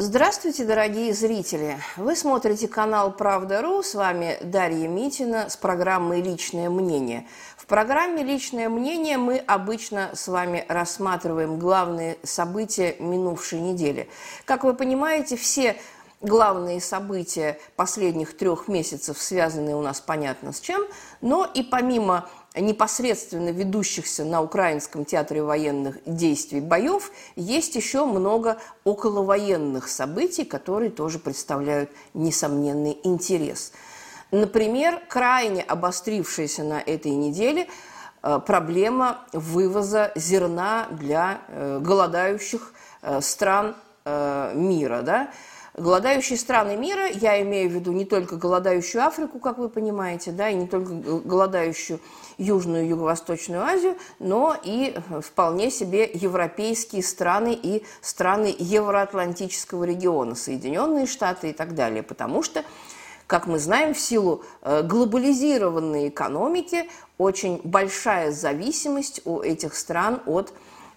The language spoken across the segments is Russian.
Здравствуйте, дорогие зрители! Вы смотрите канал «Правда.ру». С вами Дарья Митина с программой «Личное мнение». В программе «Личное мнение» мы обычно с вами рассматриваем главные события минувшей недели. Как вы понимаете, все главные события последних трех месяцев связаны у нас понятно с чем, но и помимо непосредственно ведущихся на Украинском театре военных действий боев, есть еще много околовоенных событий, которые тоже представляют несомненный интерес. Например, крайне обострившаяся на этой неделе э, проблема вывоза зерна для э, голодающих э, стран мира. Да? Голодающие страны мира, я имею в виду не только голодающую Африку, как вы понимаете, да, и не только голодающую Южную и Юго-Восточную Азию, но и э, вполне себе европейские страны и страны Евроатлантического региона, Соединенные Штаты и так далее, потому что как мы знаем, в силу э, глобализированной экономики очень большая зависимость у этих стран от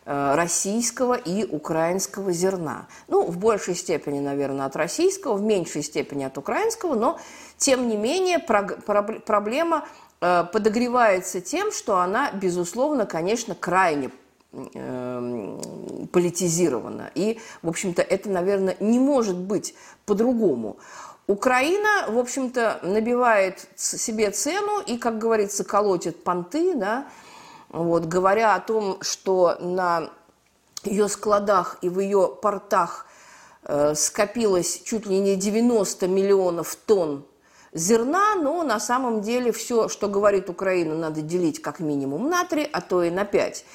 российского и украинского зерна. Ну, в большей степени, наверное, от российского, в меньшей степени от украинского, но, тем не менее, проблема э, подогревается тем, что она, безусловно, конечно, крайне эм, политизирована. И, в общем-то, это, наверное, не может быть по-другому. Украина, в общем-то, набивает себе цену и, как говорится, колотит понты, да, вот, говоря о том, что на ее складах и в ее портах э, скопилось чуть ли не 90 миллионов тонн зерна, но на самом деле все, что говорит Украина, надо делить как минимум на 3, а то и на 5.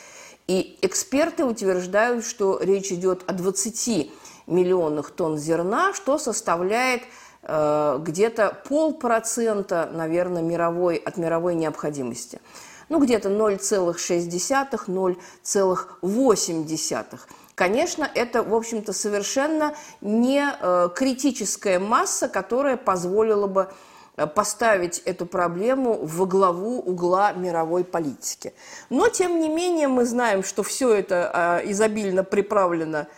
И эксперты утверждают, что речь идет о 20 миллионах тонн зерна, что составляет э, где-то полпроцента, наверное, мировой, от мировой необходимости ну, где-то 0,6, 0,8. Конечно, это, в общем-то, совершенно не э, критическая масса, которая позволила бы э, поставить эту проблему во главу угла мировой политики. Но, тем не менее, мы знаем, что все это э, изобильно приправлено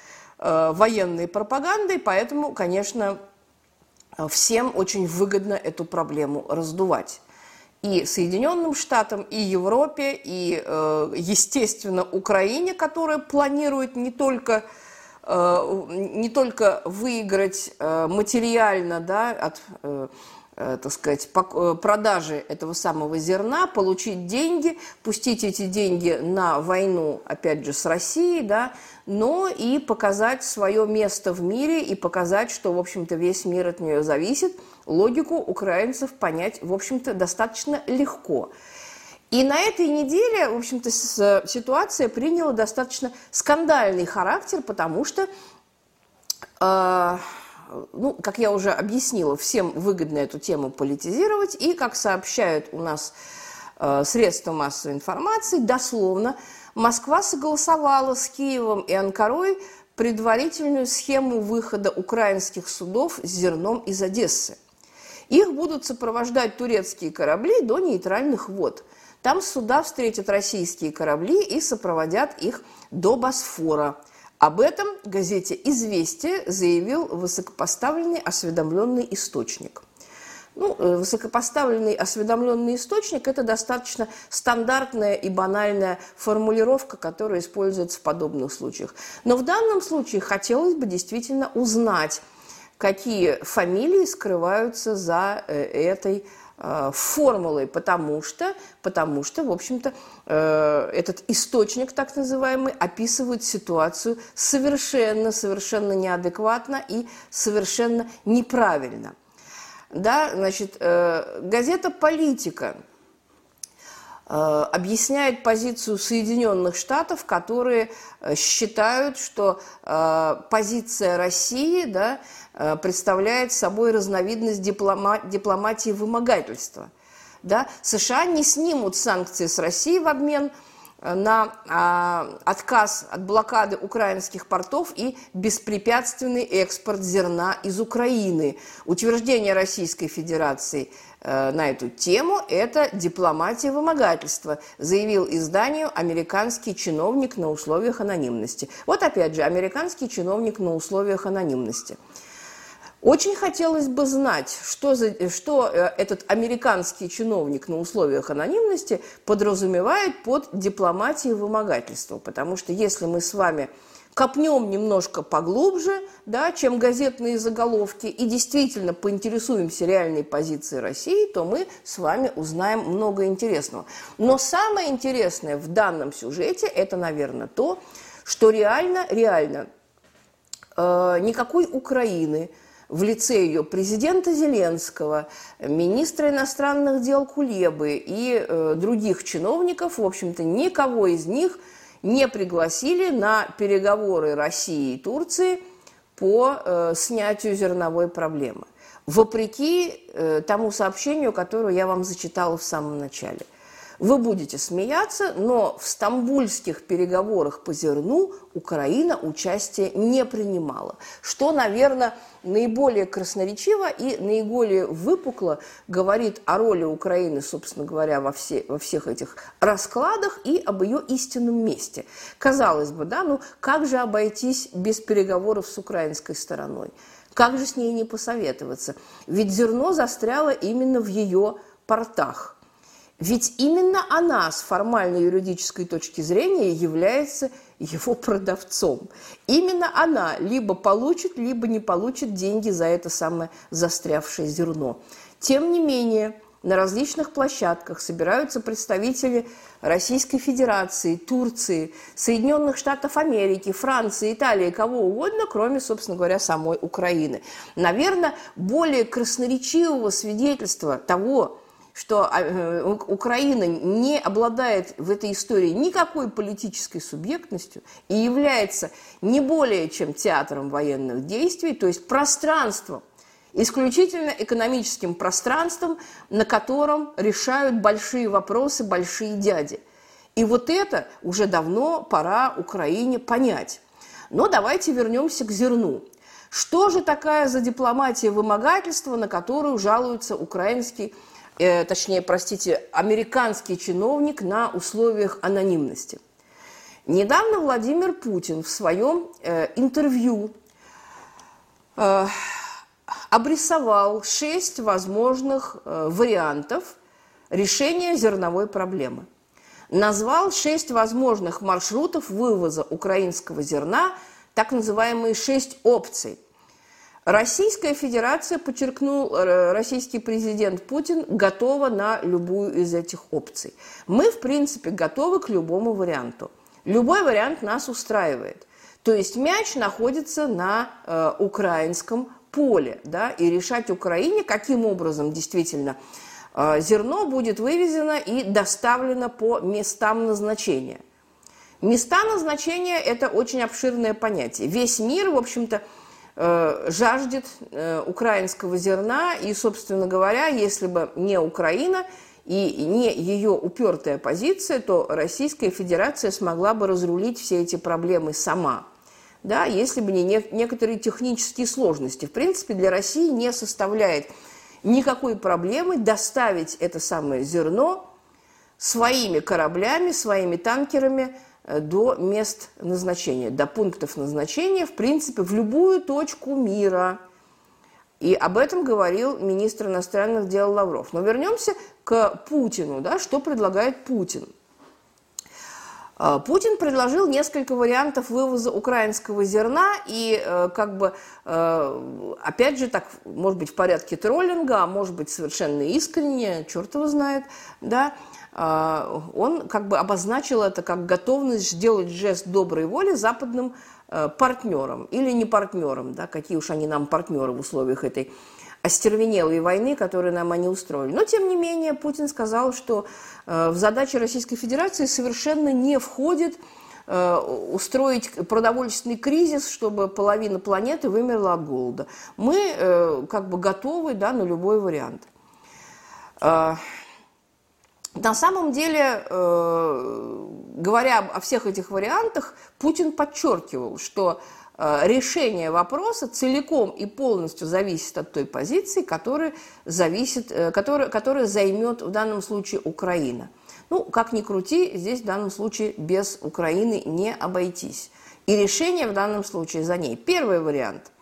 военной пропагандой, поэтому, конечно, всем очень выгодно эту проблему раздувать и Соединенным Штатам, и Европе, и, э, естественно, Украине, которая планирует не только, э, не только выиграть э, материально да, от так сказать, продажи этого самого зерна, получить деньги, пустить эти деньги на войну, опять же, с Россией, да, но и показать свое место в мире и показать, что, в общем-то, весь мир от нее зависит – логику украинцев понять, в общем-то, достаточно легко. И на этой неделе, в общем-то, ситуация приняла достаточно скандальный характер, потому что, э, ну, как я уже объяснила, всем выгодно эту тему политизировать, и, как сообщают у нас э, средства массовой информации, дословно, Москва согласовала с Киевом и Анкарой предварительную схему выхода украинских судов с зерном из Одессы – их будут сопровождать турецкие корабли до нейтральных вод. Там суда встретят российские корабли и сопроводят их до Босфора. Об этом газете «Известия» заявил высокопоставленный осведомленный источник. Ну, э, высокопоставленный осведомленный источник – это достаточно стандартная и банальная формулировка, которая используется в подобных случаях. Но в данном случае хотелось бы действительно узнать – какие фамилии скрываются за э, этой э, формулой, потому что, потому что, в общем-то, э, этот источник, так называемый, описывает ситуацию совершенно, совершенно неадекватно и совершенно неправильно. Да, значит, газета «Политика» Э, объясняет позицию Соединенных Штатов, которые э, считают, что э, позиция России да, представляет собой разновидность диплома дипломатии вымогательства. Да? США не снимут санкции с России в обмен на а, отказ от блокады украинских портов и беспрепятственный экспорт зерна из Украины. Утверждение Российской Федерации э, на эту тему – это дипломатия вымогательства, заявил изданию американский чиновник на условиях анонимности. Вот опять же, американский чиновник на условиях анонимности – очень хотелось бы знать, что, за, что э, этот американский чиновник на условиях анонимности подразумевает под дипломатией вымогательства. Потому что если мы с вами копнем немножко поглубже, да, чем газетные заголовки, и действительно поинтересуемся реальной позицией России, то мы с вами узнаем много интересного. Но самое интересное в данном сюжете – это, наверное, то, что реально, реально э, никакой Украины – в лице ее президента Зеленского, министра иностранных дел Кулебы и э, других чиновников, в общем-то, никого из них не пригласили на переговоры России и Турции по э, снятию зерновой проблемы. Вопреки э, тому сообщению, которое я вам зачитала в самом начале – вы будете смеяться, но в стамбульских переговорах по зерну Украина участие не принимала, что, наверное, наиболее красноречиво и наиболее выпукло говорит о роли Украины, собственно говоря, во, все, во всех этих раскладах и об ее истинном месте. Казалось бы, да, ну как же обойтись без переговоров с украинской стороной? Как же с ней не посоветоваться? Ведь зерно застряло именно в ее портах – ведь именно она с формальной юридической точки зрения является его продавцом. Именно она либо получит, либо не получит деньги за это самое застрявшее зерно. Тем не менее, на различных площадках собираются представители Российской Федерации, Турции, Соединенных Штатов Америки, Франции, Италии, кого угодно, кроме, собственно говоря, самой Украины. Наверное, более красноречивого свидетельства того, что а, э, Украина не обладает в этой истории никакой политической субъектностью и является не более чем театром военных действий, то есть пространством, исключительно экономическим пространством, на котором решают большие вопросы большие дяди. И вот это уже давно пора Украине понять. Но давайте вернемся к зерну. Что же такая за дипломатия вымогательства, на которую жалуется украинский э, точнее, простите, американский чиновник на условиях анонимности. Недавно Владимир Путин в своем э, интервью э, обрисовал шесть возможных э, вариантов решения зерновой проблемы. Назвал шесть возможных маршрутов вывоза украинского зерна, так называемые шесть опций – Российская Федерация, подчеркнул э, российский президент Путин, готова на любую из этих опций. Мы, в принципе, готовы к любому варианту. Любой вариант нас устраивает. То есть мяч находится на э, украинском поле, да, и решать Украине, каким образом действительно э, зерно будет вывезено и доставлено по местам назначения. Места назначения – это очень обширное понятие. Весь мир, в общем-то, жаждет э, украинского зерна. И, собственно говоря, если бы не Украина и не ее упертая позиция, то Российская Федерация смогла бы разрулить все эти проблемы сама. Да, если бы не некоторые технические сложности. В принципе, для России не составляет никакой проблемы доставить это самое зерно своими кораблями, своими танкерами Э, до мест назначения, до пунктов назначения, в принципе, в любую точку мира. И об этом говорил министр иностранных дел Лавров. Но вернемся к Путину. Да, что предлагает Путин? Э, Путин предложил несколько вариантов вывоза украинского зерна и э, как бы, опять же, так, может быть, в порядке троллинга, а может быть, совершенно искренне, черт его знает, да, он как бы обозначил это как готовность сделать жест доброй воли западным э, партнерам или не партнерам, да, какие уж они нам партнеры в условиях этой остервенелой войны, которую нам они устроили. Но, тем не менее, Путин сказал, что э, в задачи Российской Федерации совершенно не входит э, устроить продовольственный кризис, чтобы половина планеты вымерла от голода. Мы как бы готовы да, на любой вариант. На самом деле, э, говоря о всех этих вариантах, Путин подчеркивал, что э, решение вопроса целиком и полностью зависит от той позиции, которая, зависит, э, которая, которая займет в данном случае Украина. Ну, как ни крути, здесь в данном случае без Украины не обойтись. И решение в данном случае за ней. Первый вариант –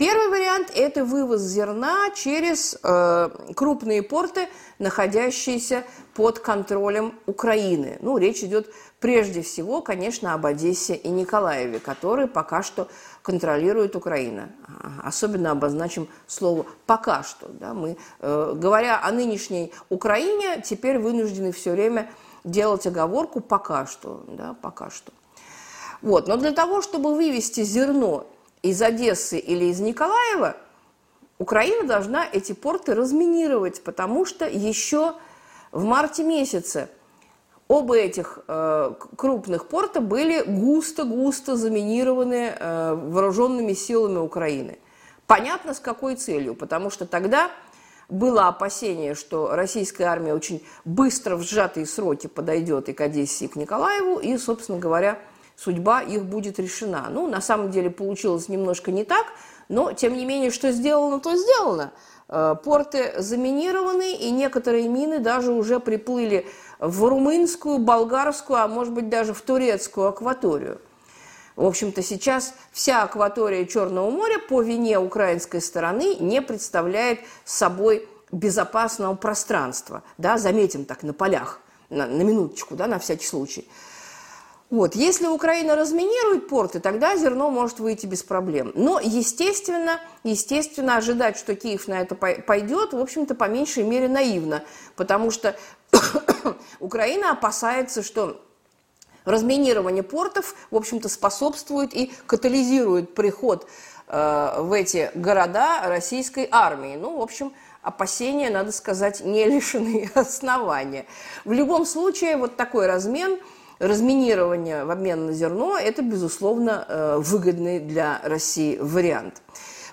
Первый вариант – это вывоз зерна через э, крупные порты, находящиеся под контролем Украины. Ну, речь идет прежде всего, конечно, об Одессе и Николаеве, которые пока что контролирует Украина. Особенно обозначим слово «пока что». Да? Мы, э, говоря о нынешней Украине, теперь вынуждены все время делать оговорку «пока что». Да? Пока что. Вот. Но для того, чтобы вывести зерно из Одессы или из Николаева, Украина должна эти порты разминировать, потому что еще в марте месяце оба этих э, крупных порта были густо-густо заминированы э, вооруженными силами Украины. Понятно, с какой целью, потому что тогда было опасение, что российская армия очень быстро в сжатые сроки подойдет и к Одессе, и к Николаеву, и, собственно говоря, судьба их будет решена. Ну, на самом деле получилось немножко не так, но, тем не менее, что сделано, то сделано. Э, порты заминированы, и некоторые мины даже уже приплыли в румынскую, болгарскую, а может быть даже в турецкую акваторию. В общем-то, сейчас вся акватория Черного моря по вине украинской стороны не представляет собой безопасного пространства. Да, заметим так на полях, на, на минуточку, да, на всякий случай. Вот. Если Украина разминирует порты, тогда зерно может выйти без проблем. Но, естественно, естественно, ожидать, что Киев на это пойдет, в общем-то, по меньшей мере наивно, потому что Украина опасается, что разминирование портов, в общем-то, способствует и катализирует приход э, в эти города российской армии. Ну, в общем, опасения, надо сказать, не лишены основания. В любом случае, вот такой размен – разминирование в обмен на зерно – это, безусловно, э, выгодный для России вариант.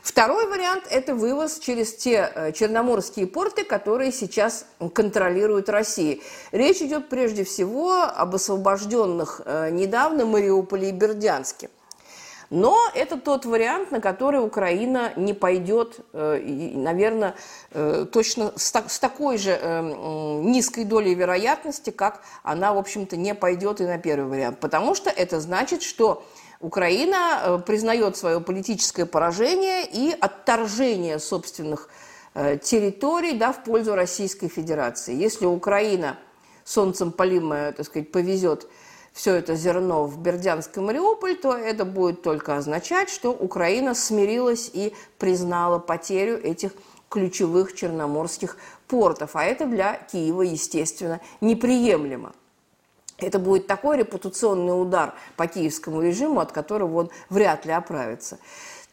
Второй вариант – это вывоз через те э, черноморские порты, которые сейчас контролирует Россия. Речь идет прежде всего об освобожденных э, недавно Мариуполе и Бердянске. Но это тот вариант, на который Украина не пойдет, э, наверное, э, точно с такой же э, низкой долей вероятности, как она, в общем-то, не пойдет и на первый вариант. Потому что это значит, что Украина признает свое политическое поражение и отторжение собственных территорий да, в пользу Российской Федерации. Если Украина солнцем полимая, так сказать, повезет все это зерно в Бердянск и Мариуполь, то это будет только означать, что Украина смирилась и признала потерю этих ключевых черноморских портов. А это для Киева, естественно, неприемлемо. Это будет такой репутационный удар по киевскому режиму, от которого он вряд ли оправится.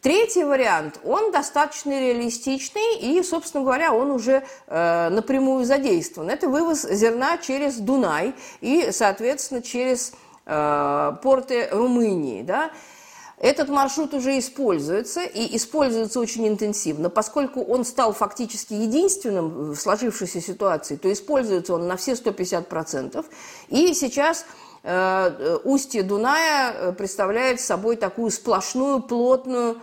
Третий вариант, он достаточно реалистичный и, собственно говоря, он уже э, напрямую задействован. Это вывоз зерна через Дунай и, соответственно, через э, порты Румынии. Да? Этот маршрут уже используется и используется очень интенсивно. Поскольку он стал фактически единственным в сложившейся ситуации, то используется он на все 150%. И сейчас э, устье Дуная э, представляет собой такую сплошную, плотную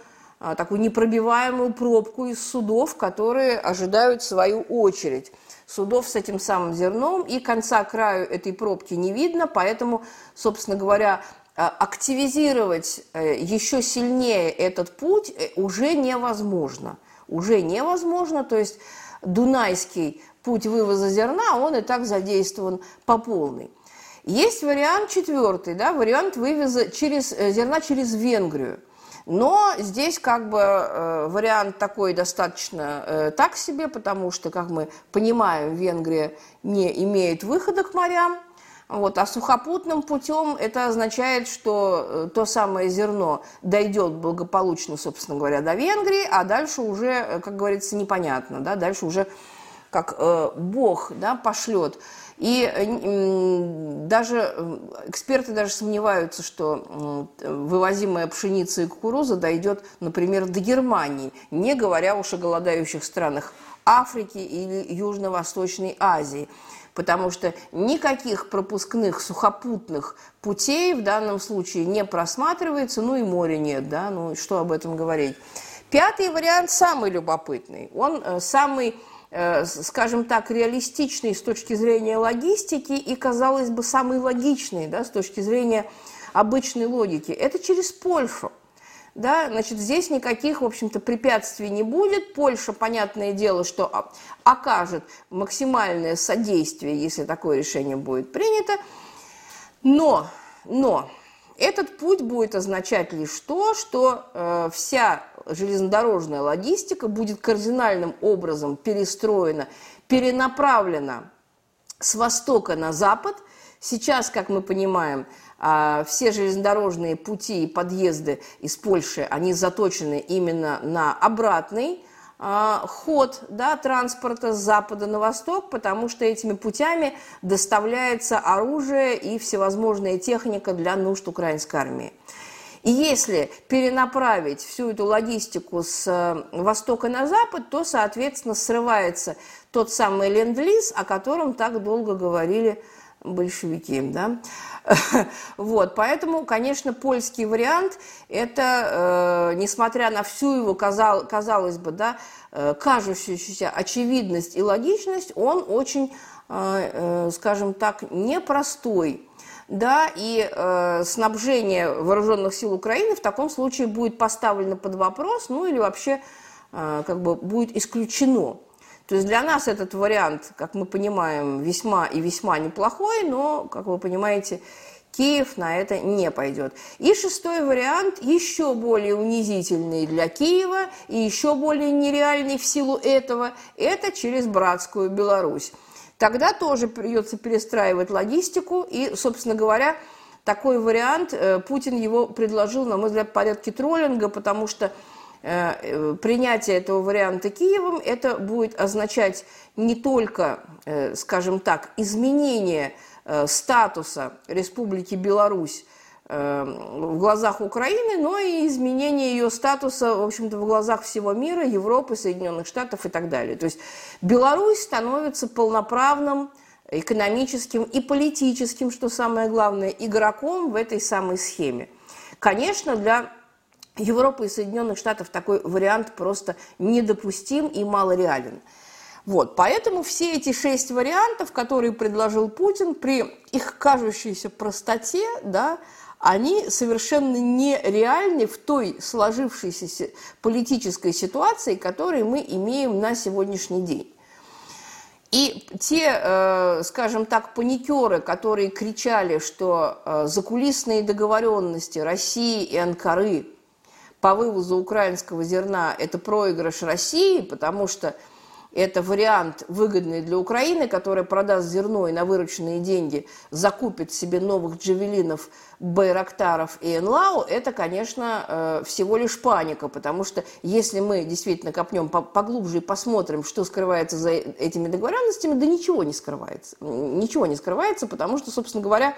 такую непробиваемую пробку из судов, которые ожидают свою очередь. Судов с этим самым зерном, и конца краю этой пробки не видно, поэтому, собственно говоря, а, активизировать э, еще сильнее этот путь э, уже невозможно. Уже невозможно, то есть Дунайский путь вывоза зерна, он и так задействован по полной. Есть вариант четвертый, да, вариант вывоза через, э, зерна через Венгрию – но здесь как бы э, вариант такой достаточно э, так себе, потому что, как мы понимаем, Венгрия не имеет выхода к морям. Вот, а сухопутным путем это означает, что э, то самое зерно дойдет благополучно, собственно говоря, до Венгрии, а дальше уже, э, как говорится, непонятно, да, дальше уже как э, Бог да, пошлет. И даже эксперты даже сомневаются, что вывозимая пшеница и кукуруза дойдет, например, до Германии, не говоря уж о голодающих странах Африки или Южно-Восточной Азии. потому что никаких пропускных сухопутных путей в данном случае не просматривается, ну и моря нет, да, ну что об этом говорить. Пятый вариант самый любопытный, он э, самый скажем так, реалистичный с точки зрения логистики и, казалось бы, самый логичный да, с точки зрения обычной логики. Это через Польшу да, значит, здесь никаких, в общем-то, препятствий не будет. Польша, понятное дело, что окажет максимальное содействие, если такое решение будет принято. Но, но этот путь будет означать лишь то, что э, вся железнодорожная логистика будет кардинальным образом перестроена, перенаправлена с востока на запад. Сейчас, как мы понимаем, а, все железнодорожные пути и подъезды из Польши, они заточены именно на обратный ход да, транспорта с запада на восток, потому что этими путями доставляется оружие и всевозможная техника для нужд украинской армии. И если перенаправить всю эту логистику с э, востока на запад, то, соответственно, срывается тот самый ленд-лиз, о котором так долго говорили большевики. Да? Вот, поэтому, конечно, польский вариант – это, э, несмотря на всю его, казал, казалось бы, да, э, кажущуюся очевидность и логичность, он очень, э, э, скажем так, непростой. Да, и э, снабжение вооруженных сил Украины в таком случае будет поставлено под вопрос, ну или вообще э, как бы будет исключено. То есть для нас этот вариант, как мы понимаем, весьма и весьма неплохой, но, как вы понимаете, Киев на это не пойдет. И шестой вариант, еще более унизительный для Киева и еще более нереальный в силу этого, это через братскую Беларусь. Тогда тоже придется перестраивать логистику, и, собственно говоря, такой вариант э, Путин его предложил, на мой взгляд, порядке троллинга, потому что принятие этого варианта Киевом, это будет означать не только, э, скажем так, изменение статуса Республики Беларусь в глазах Украины, но и изменение ее статуса, в общем-то, в глазах всего мира, Европы, Соединенных Штатов и так далее. То есть Беларусь становится полноправным экономическим и политическим, что самое главное, игроком в этой самой схеме. Конечно, для Европы и Соединенных Штатов такой вариант просто недопустим и малореален. Вот, поэтому все эти шесть вариантов, которые предложил Путин, при их кажущейся простоте, да, они совершенно нереальны в той сложившейся политической ситуации, которую мы имеем на сегодняшний день. И те, э, скажем так, паникеры, которые кричали, что э, закулисные договоренности России и Анкары – по вывозу украинского зерна – это проигрыш России, потому что это вариант выгодный для Украины, которая продаст зерно и на вырученные деньги закупит себе новых джавелинов, байрактаров и энлау, это, конечно, э, всего лишь паника, потому что если мы действительно копнем поглубже и посмотрим, что скрывается за этими договоренностями, да ничего не скрывается. Ничего не скрывается, потому что, собственно говоря,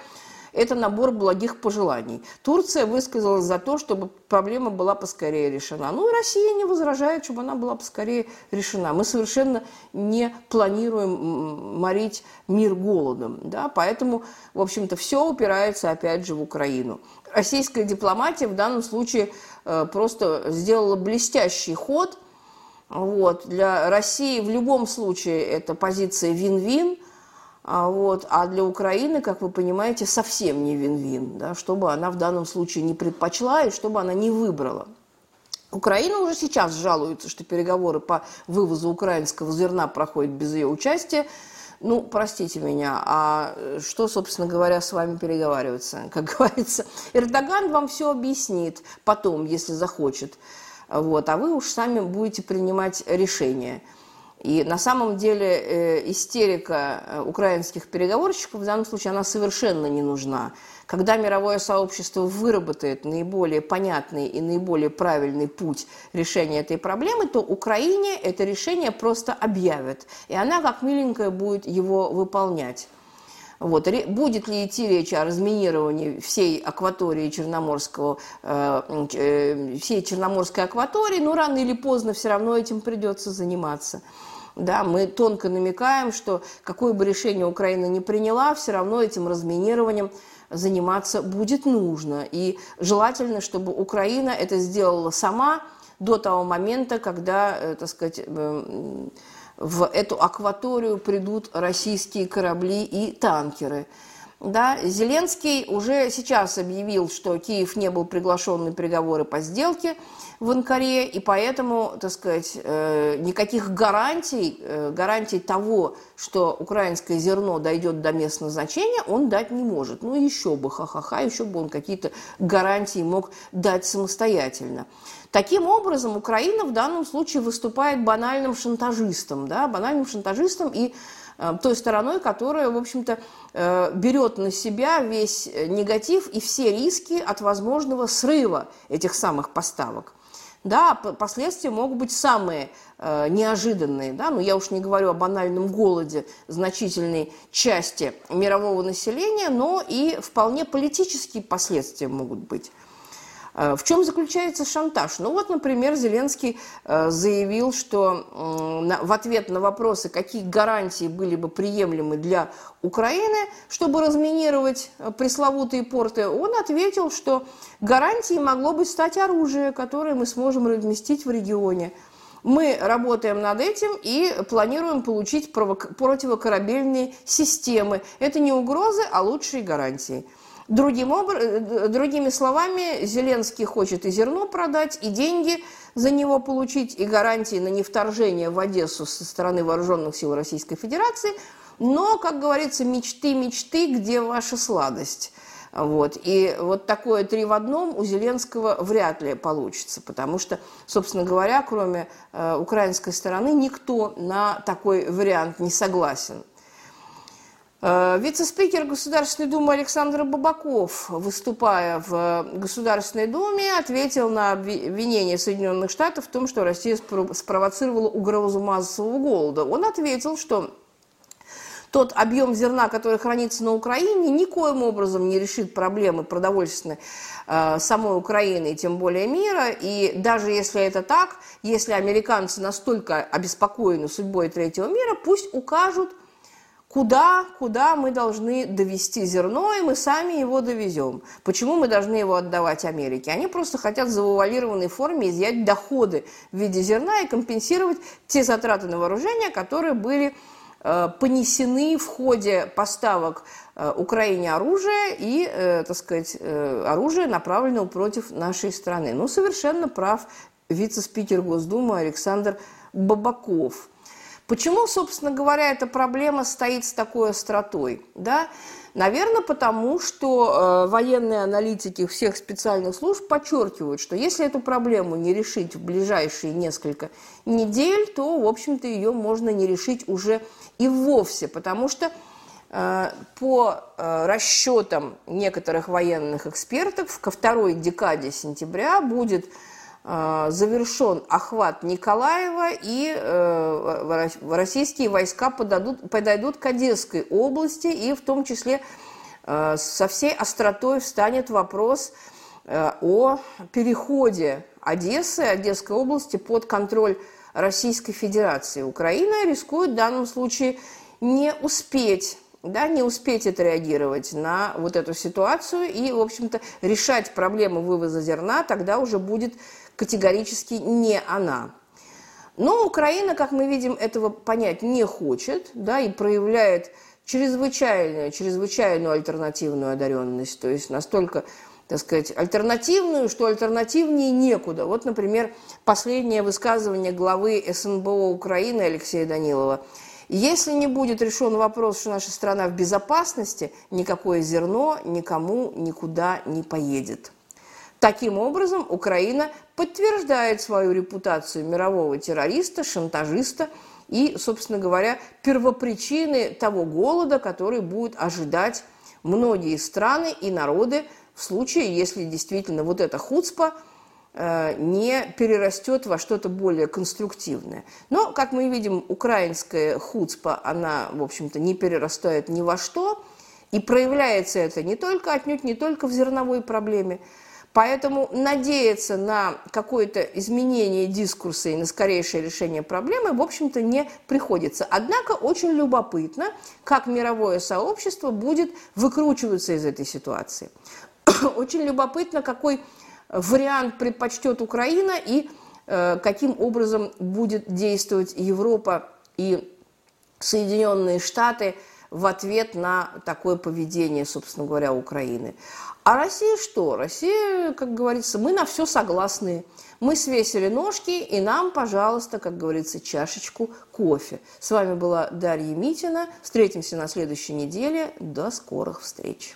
это набор благих пожеланий. Турция высказалась за то, чтобы проблема была поскорее решена. Ну и Россия не возражает, чтобы она была поскорее решена. Мы совершенно не планируем морить мир голодом. Да? Поэтому, в общем-то, все упирается опять же в Украину. Российская дипломатия в данном случае э, просто сделала блестящий ход. Вот. Для России в любом случае это позиция вин-вин – а, вот. а для Украины, как вы понимаете, совсем не вин-вин, да, чтобы она в данном случае не предпочла и чтобы она не выбрала. Украина уже сейчас жалуется, что переговоры по вывозу украинского зерна проходят без ее участия. Ну, простите меня, а что, собственно говоря, с вами переговариваться? Как говорится, Эрдоган вам все объяснит потом, если захочет. Вот, а вы уж сами будете принимать решение. И на самом деле э, истерика э, украинских переговорщиков в данном случае она совершенно не нужна. Когда мировое сообщество выработает наиболее понятный и наиболее правильный путь решения этой проблемы, то Украине это решение просто объявят. И она, как миленькая, будет его выполнять. Вот. Будет ли идти речь о разминировании всей акватории Черноморского, э, всей Черноморской акватории, но рано или поздно все равно этим придется заниматься. Да, мы тонко намекаем, что какое бы решение Украина не приняла, все равно этим разминированием заниматься будет нужно. И желательно, чтобы Украина это сделала сама до того момента, когда, э, так сказать, э, в эту акваторию придут российские корабли и танкеры. Да, Зеленский уже сейчас объявил, что Киев не был приглашен на переговоры по сделке в Анкаре, и поэтому, так сказать, э, никаких гарантий, э, гарантий того, что украинское зерно дойдет до мест назначения, он дать не может. Ну, еще бы, ха-ха-ха, еще бы он какие-то гарантии мог дать самостоятельно. Таким образом, Украина в данном случае выступает банальным шантажистом, да, банальным шантажистом и той стороной, которая, в общем-то, э, берет на себя весь негатив и все риски от возможного срыва этих самых поставок. Да, последствия могут быть самые э, неожиданные, да, но я уж не говорю о банальном голоде значительной части мирового населения, но и вполне политические последствия могут быть. Э, в чем заключается шантаж? Ну вот, например, Зеленский э, заявил, что в ответ на вопросы, какие гарантии были бы приемлемы для Украины, чтобы разминировать э, пресловутые порты, он ответил, что гарантией могло бы стать оружие, которое мы сможем разместить в регионе. Мы работаем над этим и планируем получить противокорабельные системы. Это не угрозы, а лучшие гарантии. Другим обр... Э, другими словами, Зеленский хочет и зерно продать, и деньги за него получить, и гарантии на невторжение в Одессу со стороны вооруженных сил Российской Федерации. Но, как говорится, мечты, мечты, где ваша сладость? Вот. И вот такое три в одном у Зеленского вряд ли получится, потому что, собственно говоря, кроме э, украинской стороны, никто на такой вариант не согласен. Э, вице-спикер Государственной Думы Александр Бабаков, выступая в Государственной Думе, ответил на обвинение Соединенных Штатов в том, что Россия спровоцировала угрозу массового голода. Он ответил, что тот объем зерна, который хранится на Украине, никоим образом не решит проблемы продовольственной э, самой Украины и тем более мира. И даже если это так, если американцы настолько обеспокоены судьбой третьего мира, пусть укажут – куда, куда мы должны довести зерно, и мы сами его довезем. Почему мы должны его отдавать Америке? Они просто хотят в завуалированной форме изъять доходы в виде зерна и компенсировать те затраты на вооружение, которые были э, понесены в ходе поставок э, Украине оружия и, э, так сказать, э, оружия, направленного против нашей страны. Ну, совершенно прав вице-спикер Госдумы Александр Бабаков – Почему, собственно говоря, эта проблема стоит с такой остротой? Да? Наверное, потому что э, военные аналитики всех специальных служб подчеркивают, что если эту проблему не решить в ближайшие несколько недель, то, в общем-то, ее можно не решить уже и вовсе, потому что э, по э, расчетам некоторых военных экспертов ко второй декаде сентября будет завершен охват Николаева, и э, российские войска подадут, подойдут к Одесской области, и в том числе э, со всей остротой встанет вопрос о переходе Одессы, Одесской области под контроль Российской Федерации. Украина рискует в данном случае не успеть да, не успеть отреагировать на вот эту ситуацию и, в общем-то, решать проблему вывоза зерна тогда уже будет категорически не она. Но Украина, как мы видим, этого понять не хочет, да, и проявляет чрезвычайную, чрезвычайную альтернативную одаренность, то есть настолько, так сказать, альтернативную, что альтернативнее некуда. Вот, например, последнее высказывание главы СНБО Украины Алексея Данилова. Если не будет решен вопрос, что наша страна в безопасности, никакое зерно никому никуда не поедет. Таким образом, Украина подтверждает свою репутацию мирового террориста, шантажиста и, собственно говоря, первопричины того голода, который будет ожидать многие страны и народы в случае, если действительно вот эта хуцпа э, не перерастет во что-то более конструктивное. Но, как мы видим, украинская хуцпа, она, в общем-то, не перерастает ни во что, и проявляется это не только, отнюдь не только в зерновой проблеме, Поэтому надеяться на какое-то изменение дискурса и на скорейшее решение проблемы, в общем-то, не приходится. Однако очень любопытно, как мировое сообщество будет выкручиваться из этой ситуации. Очень любопытно, какой вариант предпочтет Украина и э, каким образом будет действовать Европа и Соединенные Штаты в ответ на такое поведение, собственно говоря, Украины. А Россия что? Россия, как говорится, мы на все согласны. Мы свесили ножки, и нам, пожалуйста, как говорится, чашечку кофе. С вами была Дарья Митина. Встретимся на следующей неделе. До скорых встреч.